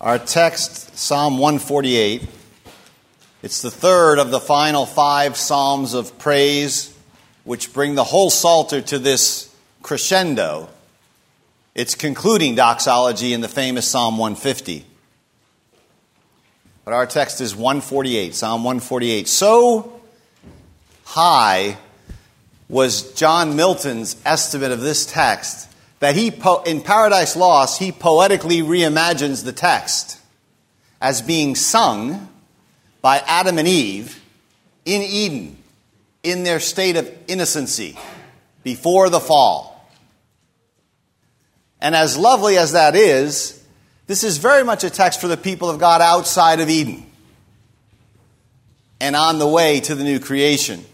Our text, Psalm 148, it's the third of the final five Psalms of praise, which bring the whole Psalter to this crescendo. Its concluding doxology in the famous Psalm 150. But our text is 148, Psalm 148. So high was John Milton's estimate of this text that he, in Paradise Lost, he poetically reimagines the text as being sung by Adam and Eve in Eden in their state of innocency before the fall. And as lovely as that is, this is very much a text for the people of God outside of Eden and on the way to the new creation.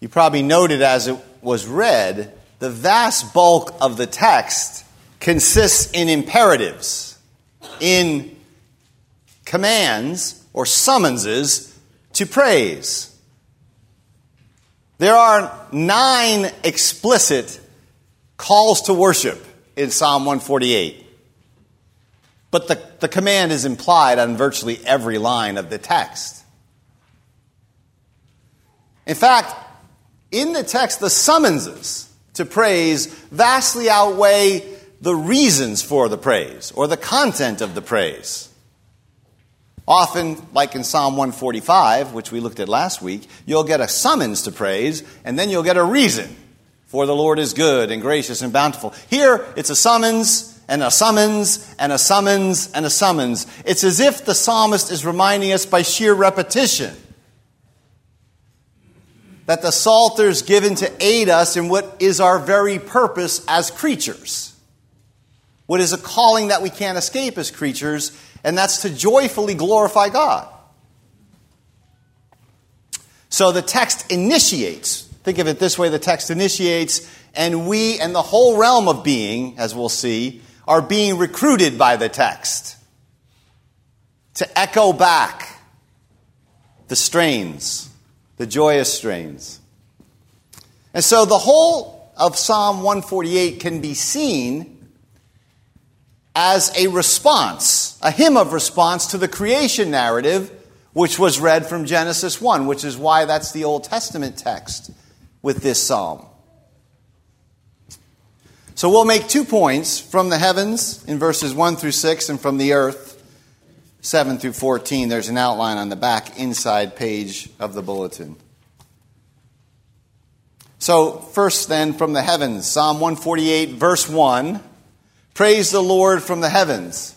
You probably noted as it was read, the vast bulk of the text consists in imperatives, in commands or summonses to praise. There are nine explicit calls to worship in Psalm 148. But the, the command is implied on virtually every line of the text. In fact, in the text, the summonses to praise vastly outweigh the reasons for the praise or the content of the praise. Often, like in Psalm 145, which we looked at last week, you'll get a summons to praise, and then you'll get a reason. For the Lord is good and gracious and bountiful. Here, it's a summons and a summons and a summons and a summons. It's as if the psalmist is reminding us by sheer repetition that the Psalter is given to aid us in what is our very purpose as creatures. What is a calling that we can't escape as creatures, and that's to joyfully glorify God. So the text initiates. Think of it this way the text initiates, and we and the whole realm of being, as we'll see, are being recruited by the text to echo back the strains the joyous strains. And so the whole of Psalm 148 can be seen as a response, a hymn of response to the creation narrative which was read from Genesis 1, which is why that's the Old Testament text with this psalm. So we'll make two points from the heavens in verses 1 through 6 and from the earth 7 through 14. There's an outline on the back inside page of the bulletin. So, first then, from the heavens, Psalm 148, verse 1 Praise the Lord from the heavens.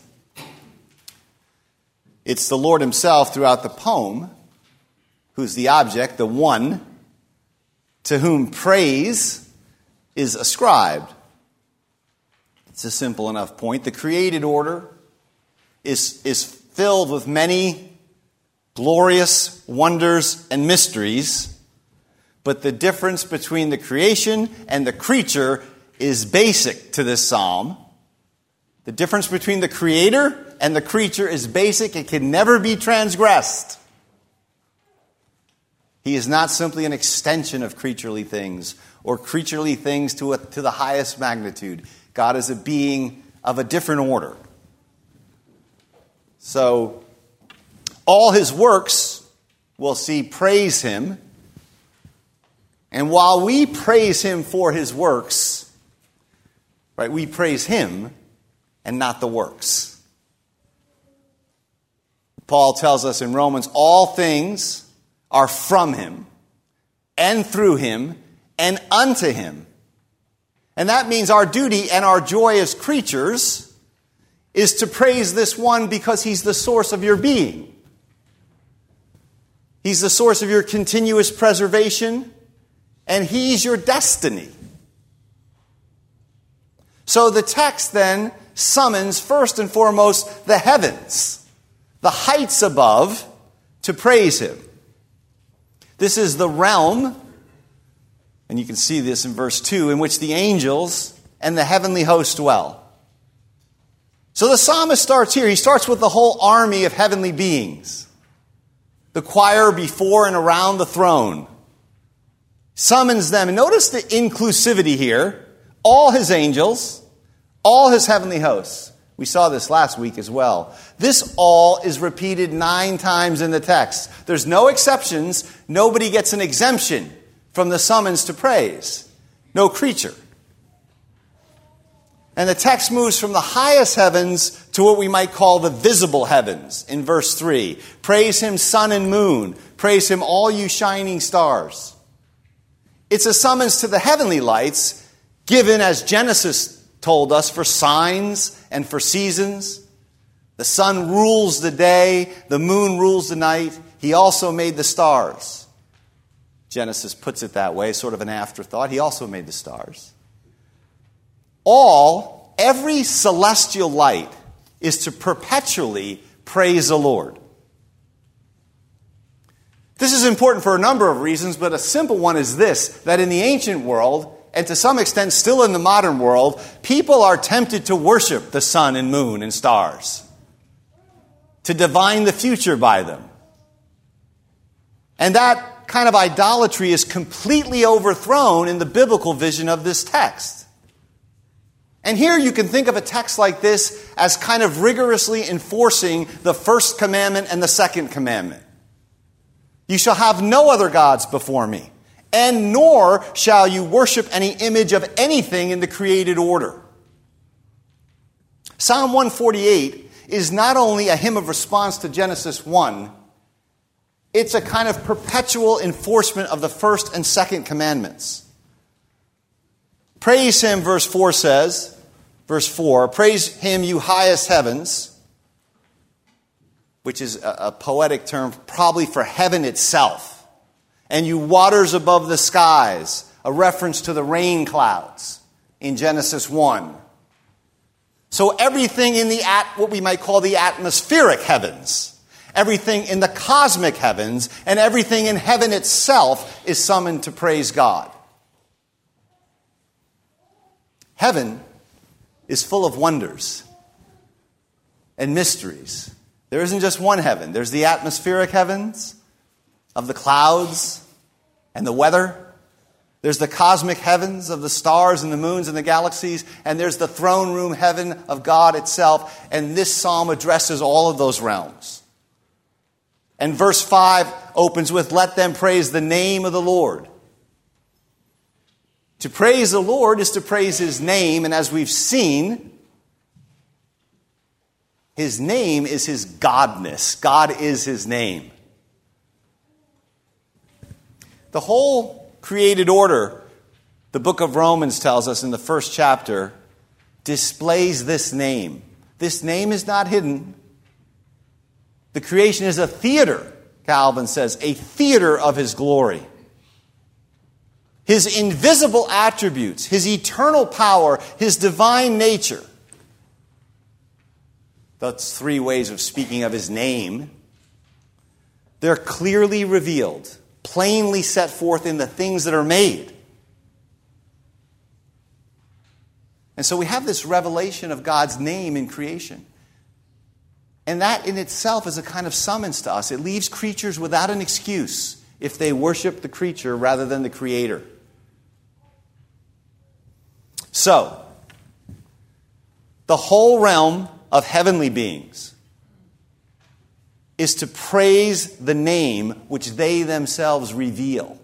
It's the Lord Himself throughout the poem who's the object, the one to whom praise is ascribed. It's a simple enough point. The created order is, is filled with many glorious wonders and mysteries, but the difference between the creation and the creature is basic to this psalm. The difference between the creator and the creature is basic, it can never be transgressed. He is not simply an extension of creaturely things or creaturely things to, a, to the highest magnitude. God is a being of a different order. So, all his works, we'll see, praise him. And while we praise him for his works, right, we praise him and not the works. Paul tells us in Romans all things are from him and through him and unto him. And that means our duty and our joy as creatures is to praise this one because he's the source of your being. He's the source of your continuous preservation, and he's your destiny. So the text then summons first and foremost the heavens, the heights above, to praise him. This is the realm, and you can see this in verse 2, in which the angels and the heavenly host dwell. So the psalmist starts here. He starts with the whole army of heavenly beings, the choir before and around the throne. Summons them. And notice the inclusivity here all his angels, all his heavenly hosts. We saw this last week as well. This all is repeated nine times in the text. There's no exceptions. Nobody gets an exemption from the summons to praise. No creature. And the text moves from the highest heavens to what we might call the visible heavens in verse 3. Praise him, sun and moon. Praise him, all you shining stars. It's a summons to the heavenly lights given, as Genesis told us, for signs and for seasons. The sun rules the day, the moon rules the night. He also made the stars. Genesis puts it that way, sort of an afterthought. He also made the stars. All, every celestial light is to perpetually praise the Lord. This is important for a number of reasons, but a simple one is this that in the ancient world, and to some extent still in the modern world, people are tempted to worship the sun and moon and stars, to divine the future by them. And that kind of idolatry is completely overthrown in the biblical vision of this text. And here you can think of a text like this as kind of rigorously enforcing the first commandment and the second commandment. You shall have no other gods before me, and nor shall you worship any image of anything in the created order. Psalm 148 is not only a hymn of response to Genesis 1, it's a kind of perpetual enforcement of the first and second commandments. Praise him, verse 4 says, verse 4 Praise him, you highest heavens, which is a, poetic term probably for heaven itself, and you waters above the skies, a reference to the rain clouds in Genesis 1. So everything in the at, what we might call the atmospheric heavens, everything in the cosmic heavens, and everything in heaven itself is summoned to praise God. Heaven is full of wonders and mysteries. There isn't just one heaven, there's the atmospheric heavens of the clouds and the weather. There's the cosmic heavens of the stars and the moons and the galaxies, and there's the throne room heaven of God itself. And this psalm addresses all of those realms. And verse 5 opens with, Let them praise the name of the Lord. To praise the Lord is to praise His name, and as we've seen, His name is His Godness. God is His name. The whole created order, the book of Romans tells us in the first chapter, displays this name. This name is not hidden. The creation is a theater, Calvin says, a theater of His glory. His invisible attributes, His eternal power, His divine nature. That's three ways of speaking of His name. They're clearly revealed, plainly set forth in the things that are made. And so we have this revelation of God's name in creation. And that in itself is a kind of summons to us. It leaves creatures without an excuse if they worship the creature rather than the creator. So, the whole realm of heavenly beings is to praise the name which they themselves reveal.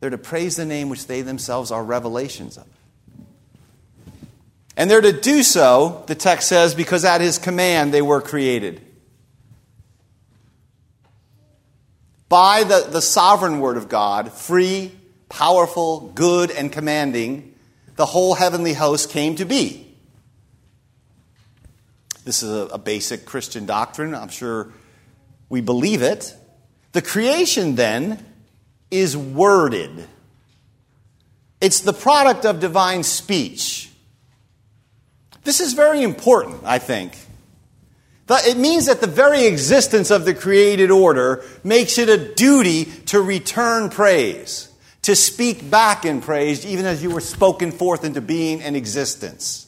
They're to praise the name which they themselves are revelations of. And they're to do so, the text says, because at his command they were created. By the, the sovereign word of God, free, powerful, good, and commanding, the whole heavenly host came to be. This is a, a basic Christian doctrine. I'm sure we believe it. The creation, then, is worded. It's the product of divine speech. This is very important, I think. It means that the very existence of the created order makes it a duty to return praise to speak back in praise, even as you were spoken forth into being and existence.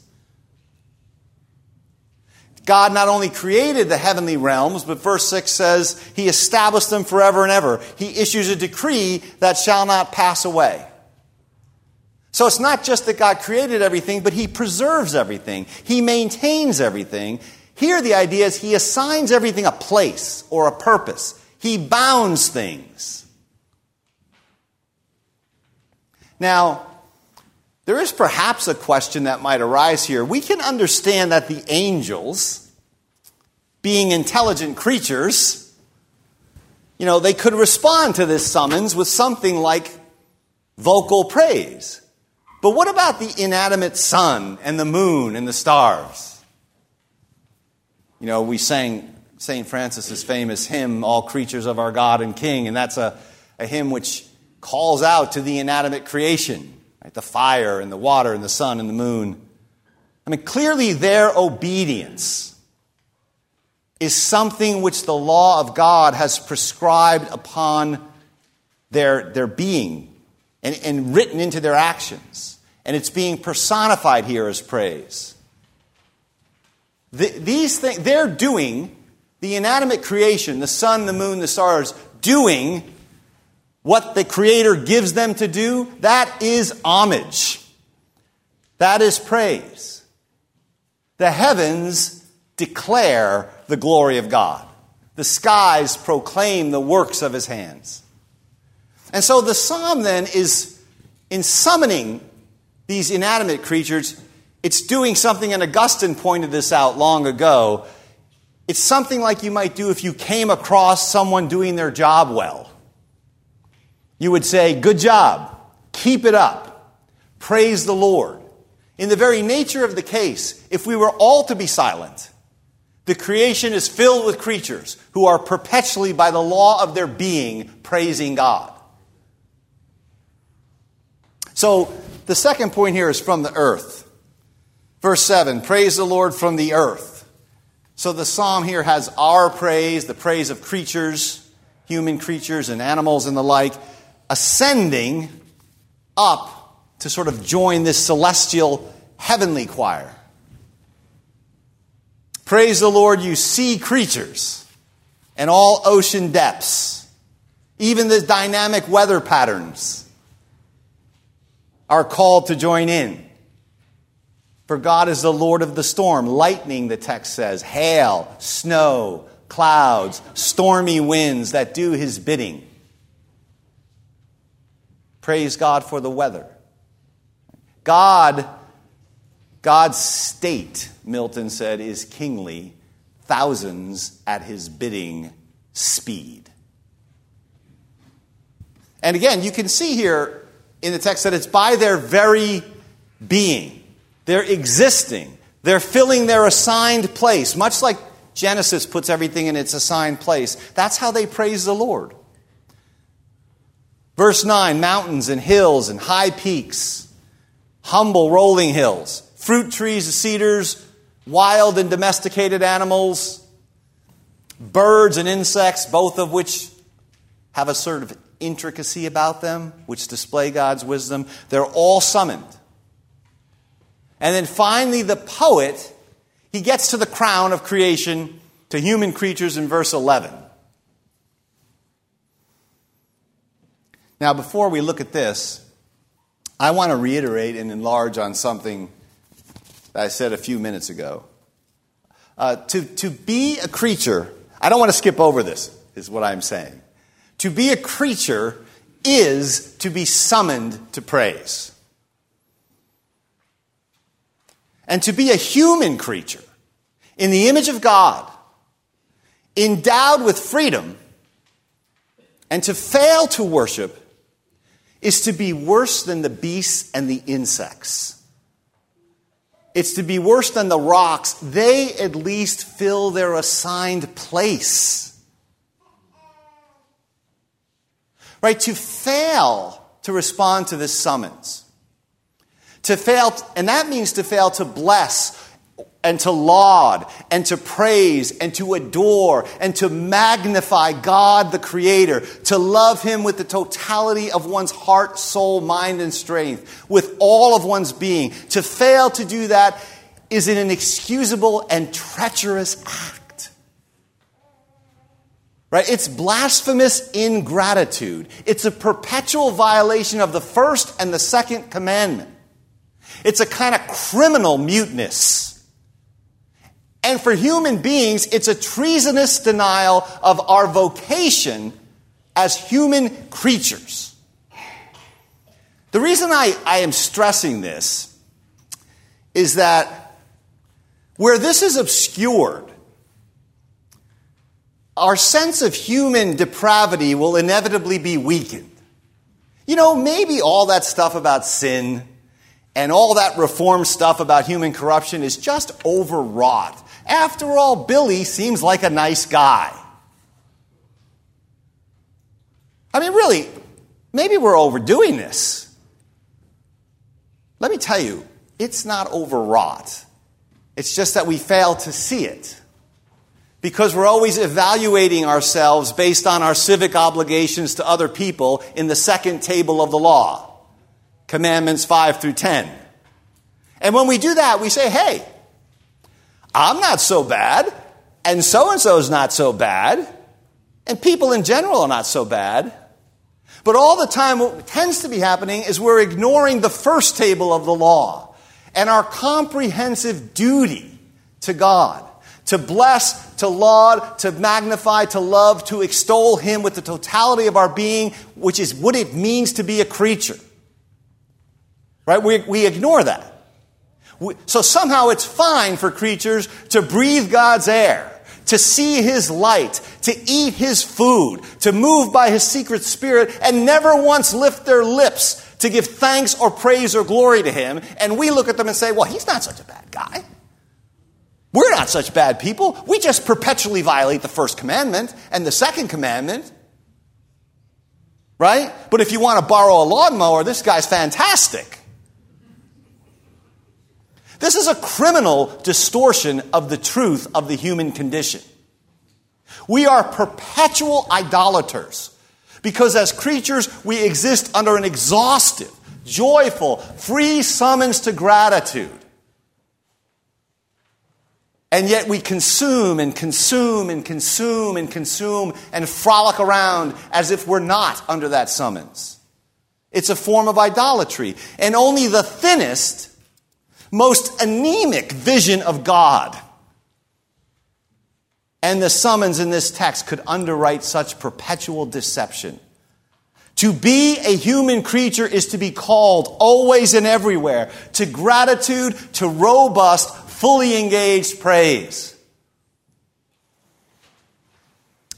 God not only created the heavenly realms, but verse 6 says he established them forever and ever. He issues a decree that shall not pass away. So it's not just that God created everything, but He preserves everything, He maintains everything. Here, the idea is He assigns everything a place or a purpose, He bounds things. Now, there is perhaps a question that might arise here. We can understand that the angels, being intelligent creatures, you know, they could respond to this summons with something like vocal praise. But what about the inanimate sun and the moon and the stars? You know, we sang St. Francis's famous hymn, All Creatures of Our God and King, and that's a, a hymn which calls out to the inanimate creation, right? the fire and the water and the sun and the moon. I mean, clearly their obedience is something which the law of God has prescribed upon their, their being and, and written into their actions. And it's being personified here as praise. The, these things, they're doing the inanimate creation, the sun, the moon, the stars, doing what the Creator gives them to do. That is homage. That is praise. The heavens declare the glory of God. The skies proclaim the works of his hands. And so the psalm then is, in summoning these inanimate creatures, it's doing something, and Augustine pointed this out long ago. It's something like you might do if you came across someone doing their job well. You would say, Good job, keep it up, praise the Lord. In the very nature of the case, if we were all to be silent, the creation is filled with creatures who are perpetually, by the law of their being, praising God. So the second point here is from the earth. Verse 7 Praise the Lord from the earth. So the psalm here has our praise, the praise of creatures, human creatures and animals and the like, ascending up to sort of join this celestial heavenly choir. Praise the Lord, you sea creatures and all ocean depths, even the dynamic weather patterns are called to join in. For God is the Lord of the storm. Lightning, the text says, hail, snow, clouds, stormy winds that do his bidding. Praise God for the weather. God, God's state, Milton said, is kingly, thousands at his bidding speed. And again, you can see here in the text that it's by their very being. They're existing. They're filling their assigned place, much like Genesis puts everything in its assigned place. That's how they praise the Lord. Verse 9 mountains and hills and high peaks, humble rolling hills, fruit trees, and cedars, wild and domesticated animals, birds and insects, both of which have a sort of intricacy about them, which display God's wisdom. They're all summoned. And then finally, the poet, he gets to the crown of creation to human creatures in verse 11. Now, before we look at this, I want to reiterate and enlarge on something that I said a few minutes ago. Uh, to, to be a creature, I don't want to skip over this, is what I'm saying. To be a creature is to be summoned to praise. And to be a human creature in the image of God, endowed with freedom, and to fail to worship is to be worse than the beasts and the insects. It's to be worse than the rocks. They at least fill their assigned place. Right? To fail to respond to this summons. To fail, and that means to fail to bless and to laud and to praise and to adore and to magnify God the Creator, to love Him with the totality of one's heart, soul, mind, and strength, with all of one's being. To fail to do that is an inexcusable and treacherous act. Right? It's blasphemous ingratitude. It's a perpetual violation of the first and the second commandment. It's a kind of criminal muteness. And for human beings, it's a treasonous denial of our vocation as human creatures. The reason I, I am stressing this is that where this is obscured, our sense of human depravity will inevitably be weakened. You know, maybe all that stuff about sin and all that reform stuff about human corruption is just overwrought. After all, Billy seems like a nice guy. I mean, really, maybe we're overdoing this. Let me tell you, it's not overwrought. It's just that we fail to see it. Because we're always evaluating ourselves based on our civic obligations to other people in the second table of the law Commandments 5 through 10. And when we do that, we say, hey, I'm not so bad, and so and so is not so bad, and people in general are not so bad. But all the time, what tends to be happening is we're ignoring the first table of the law and our comprehensive duty to God to bless, to laud, to magnify, to love, to extol Him with the totality of our being, which is what it means to be a creature. Right? We, we ignore that. So somehow it's fine for creatures to breathe God's air, to see His light, to eat His food, to move by His secret spirit, and never once lift their lips to give thanks or praise or glory to Him. And we look at them and say, well, He's not such a bad guy. We're not such bad people. We just perpetually violate the first commandment and the second commandment. Right? But if you want to borrow a lawnmower, this guy's fantastic. This is a criminal distortion of the truth of the human condition. We are perpetual idolaters because as creatures we exist under an exhaustive, joyful, free summons to gratitude. And yet we consume and consume and consume and consume and frolic around as if we're not under that summons. It's a form of idolatry. And only the thinnest most anemic vision of God. And the summons in this text could underwrite such perpetual deception. To be a human creature is to be called always and everywhere to gratitude, to robust, fully engaged praise.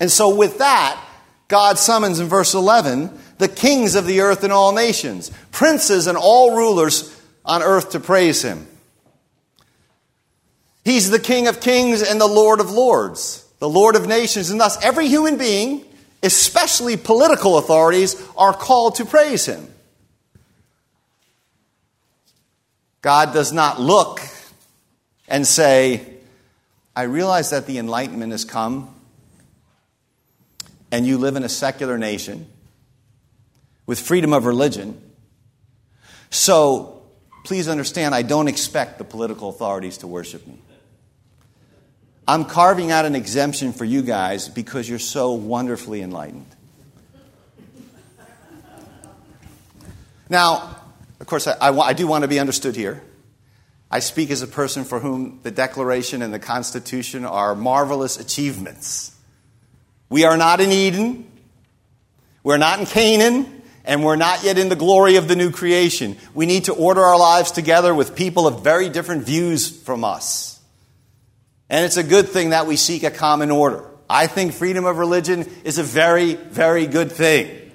And so, with that, God summons in verse 11 the kings of the earth and all nations, princes and all rulers on earth to praise him. He's the King of kings and the Lord of lords, the Lord of nations, and thus every human being, especially political authorities, are called to praise him. God does not look and say, I realize that the Enlightenment has come, and you live in a secular nation with freedom of religion. So please understand, I don't expect the political authorities to worship me. I'm carving out an exemption for you guys because you're so wonderfully enlightened. Now, of course, I, I, I, do want to be understood here. I speak as a person for whom the Declaration and the Constitution are marvelous achievements. We are not in Eden, we're not in Canaan, and we're not yet in the glory of the new creation. We need to order our lives together with people of very different views from us. And it's a good thing that we seek a common order. I think freedom of religion is a very, very good thing.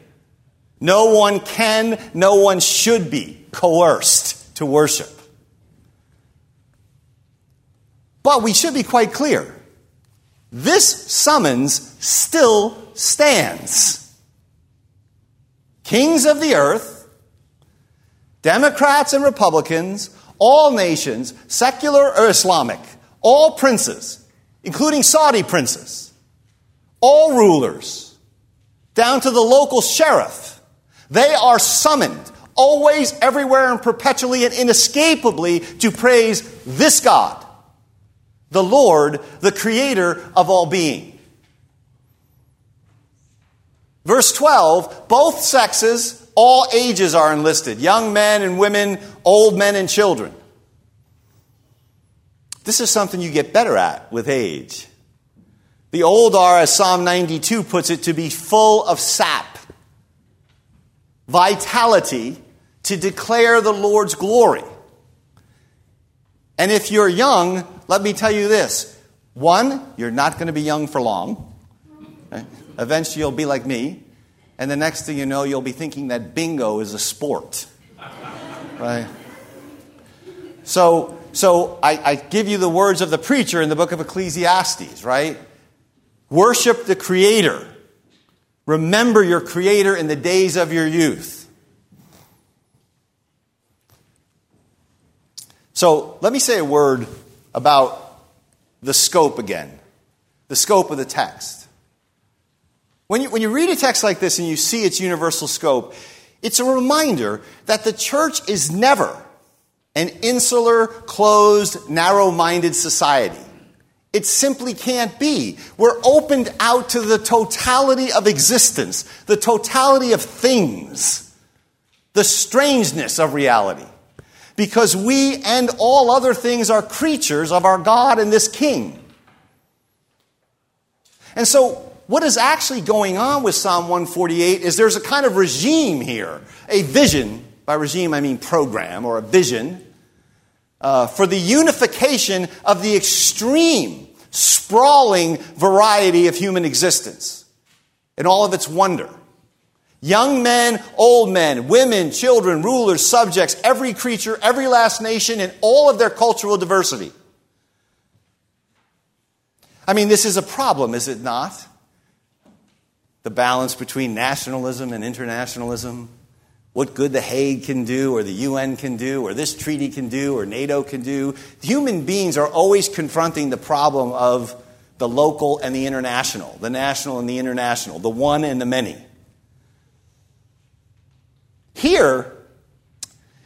No one can, no one should be coerced to worship. But we should be quite clear. This summons still stands. Kings of the earth, Democrats and Republicans, all nations, secular or Islamic, all princes, including Saudi princes, all rulers, down to the local sheriff, they are summoned always, everywhere, and perpetually and inescapably to praise this God, the Lord, the creator of all being. Verse 12, both sexes, all ages are enlisted young men and women, old men and children. This is something you get better at with age. The old are, as Psalm 92 puts it, to be full of sap, vitality to declare the Lord's glory. And if you're young, let me tell you this. One, you're not going to be young for long. Right? Eventually, you'll be like me. And the next thing you know, you'll be thinking that bingo is a sport. Right? So, so I, I give you the words of the preacher in the book of Ecclesiastes, right? Worship the Creator. Remember your Creator in the days of your youth. So let me say a word about the scope again, the scope of the text. When you, when you read a text like this and you see its universal scope, it's a reminder that the church is never an insular, closed, narrow minded society. It simply can't be. We're opened out to the totality of existence, the totality of things, the strangeness of reality. Because we and all other things are creatures of our God and this King. And so, what is actually going on with Psalm 148 is there's a kind of regime here, a vision. By regime, I mean program or a vision uh, for the unification of the extreme, sprawling variety of human existence and all of its wonder. Young men, old men, women, children, rulers, subjects, every creature, every last nation, and all of their cultural diversity. I mean, this is a problem, is it not? The balance between nationalism and internationalism, what good the Hague can do, or the UN can do, or this treaty can do, or NATO can do. Human beings are always confronting the problem of the local and the international, the national and the international, the one and the many. Here,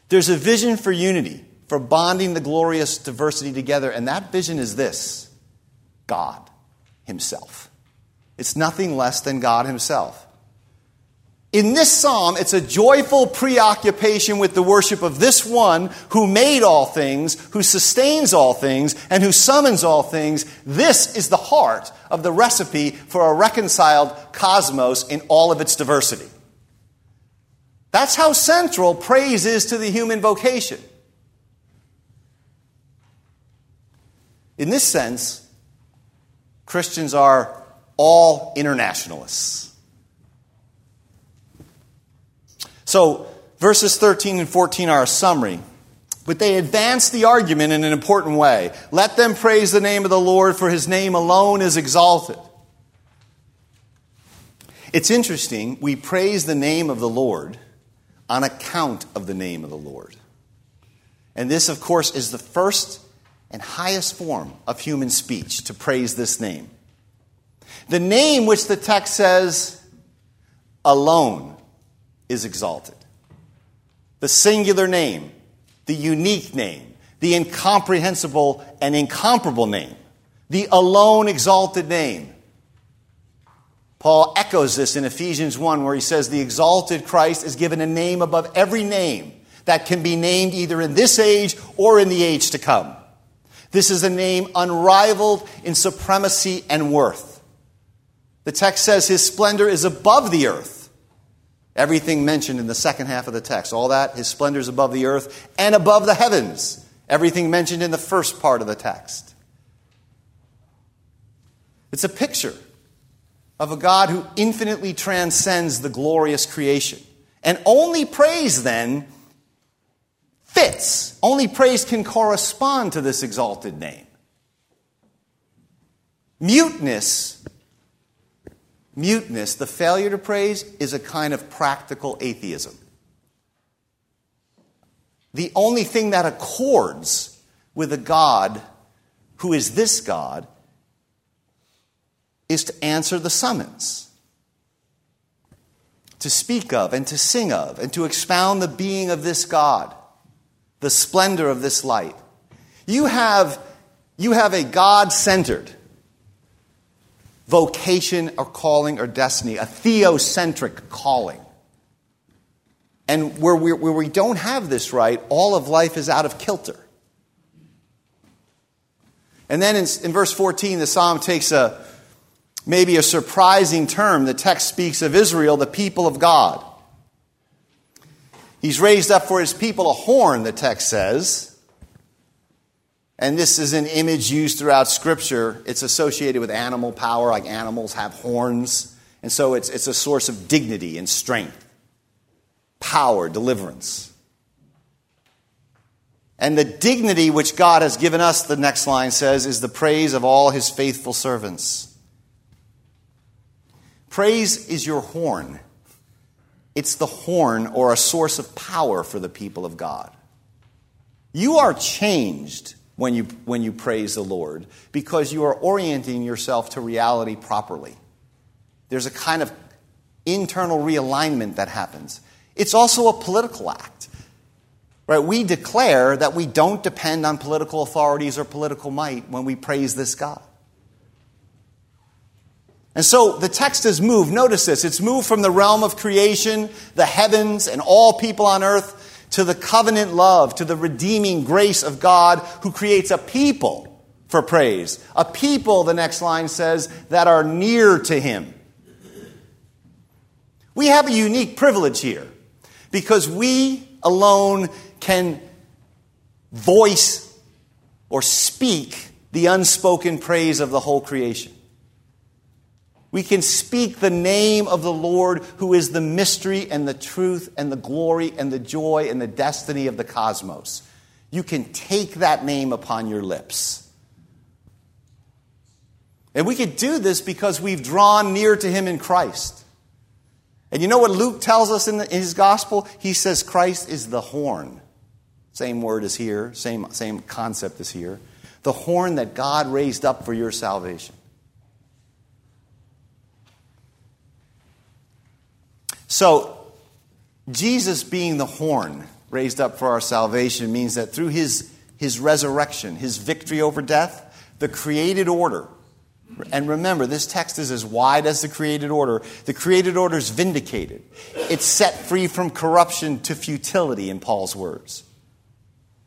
there's a vision for unity, for bonding the glorious diversity together, and that vision is this God Himself. It's nothing less than God Himself. In this psalm, it's a joyful preoccupation with the worship of this one who made all things, who sustains all things, and who summons all things. This is the heart of the recipe for a reconciled cosmos in all of its diversity. That's how central praise is to the human vocation. In this sense, Christians are all internationalists. So, verses 13 and 14 are a summary, but they advance the argument in an important way. Let them praise the name of the Lord, for his name alone is exalted. It's interesting, we praise the name of the Lord on account of the name of the Lord. And this, of course, is the first and highest form of human speech to praise this name. The name which the text says alone is exalted. The singular name, the unique name, the incomprehensible and incomparable name, the alone exalted name. Paul echoes this in Ephesians 1, where he says, The exalted Christ is given a name above every name that can be named either in this age or in the age to come. This is a name unrivaled in supremacy and worth. The text says his splendor is above the earth Everything mentioned in the second half of the text. All that, his splendor is above the earth and above the heavens. Everything mentioned in the first part of the text. It's a picture of a God who infinitely transcends the glorious creation. And only praise then fits, only praise can correspond to this exalted name. Muteness Muteness, the failure to praise, is a kind of practical atheism. The only thing that accords with a God who is this God is to answer the summons, to speak of and to sing of, and to expound the being of this God, the splendor of this light. You have, you have a God centered, vocation or calling or destiny, a theocentric calling. And where we, where we don't have this right, all of life is out of kilter. And then in, in verse 14, the psalm takes a maybe a surprising term. The text speaks of Israel, the people of God. He's raised up for his people a horn, the text says. And this is an image used throughout Scripture. It's associated with animal power, like animals have horns. And so it's, it's a source of dignity and strength, power, deliverance. And the dignity which God has given us, the next line says, is the praise of all his faithful servants. Praise is your horn. It's the horn or a source of power for the people of God. You are changed when you, when you praise the Lord because you are orienting yourself to reality properly. There's a kind of internal realignment that happens. It's also a political act. Right? We declare that we don't depend on political authorities or political might when we praise this God. And so the text has moved. Notice this. It's moved from the realm of creation, the heavens, and all people on earth to the covenant love, to the redeeming grace of God who creates a people for praise. A people, the next line says, that are near to Him. We have a unique privilege here because we alone can voice or speak the unspoken praise of the whole creation. We can speak the name of the Lord, who is the mystery and the truth and the glory and the joy and the destiny of the cosmos. You can take that name upon your lips. And we can do this because we've drawn near to him in Christ. And you know what Luke tells us in, the, in his gospel? He says Christ is the horn. Same word is here, same, same concept is here. The horn that God raised up for your salvation. So, Jesus being the horn raised up for our salvation means that through his, his resurrection, his victory over death, the created order, and remember, this text is as wide as the created order. The created order is vindicated. It's set free from corruption to futility, in Paul's words.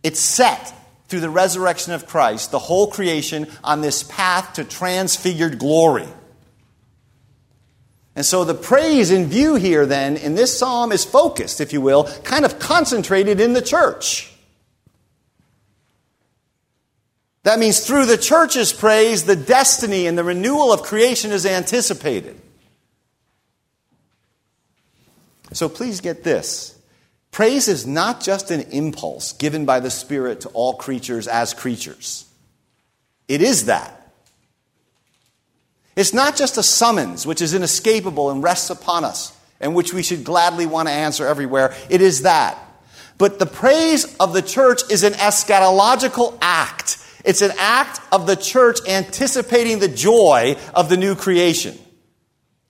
It's set through the resurrection of Christ, the whole creation, on this path to transfigured glory. And so the praise in view here, then, in this psalm is focused, if you will, kind of concentrated in the church. That means through the church's praise, the destiny and the renewal of creation is anticipated. So please get this. Praise is not just an impulse given by the Spirit to all creatures as creatures. It is that. It's not just a summons, which is inescapable and rests upon us, and which we should gladly want to answer everywhere. It is that. But the praise of the church is an eschatological act. It's an act of the church anticipating the joy of the new creation.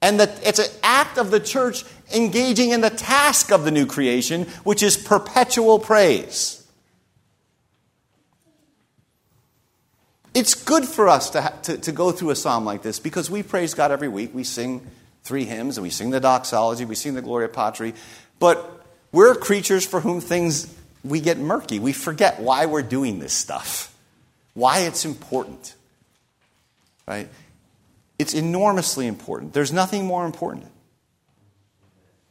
And that it's an act of the church engaging in the task of the new creation, which is perpetual praise. It's good for us to, ha- to, to go through a psalm like this because we praise God every week. We sing three hymns and we sing the doxology, we sing the Gloria Patri, but we're creatures for whom things we get murky. We forget why we're doing this stuff, why it's important. Right? It's enormously important. There's nothing more important.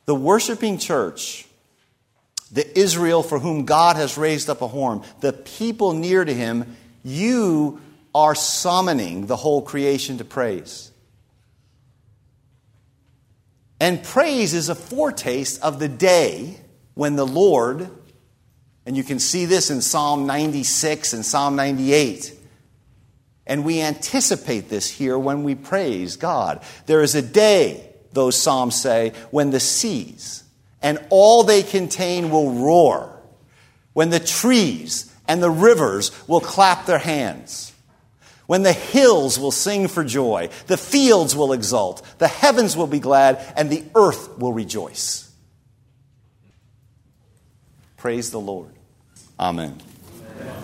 The worshiping church, the Israel for whom God has raised up a horn, the people near to him, you are summoning the whole creation to praise. And praise is a foretaste of the day when the Lord, and you can see this in Psalm 96 and Psalm 98, and we anticipate this here when we praise God. There is a day, those Psalms say, when the seas and all they contain will roar, when the trees and the rivers will clap their hands when the hills will sing for joy, the fields will exult, the heavens will be glad, and the earth will rejoice. Praise the Lord. Amen. Amen.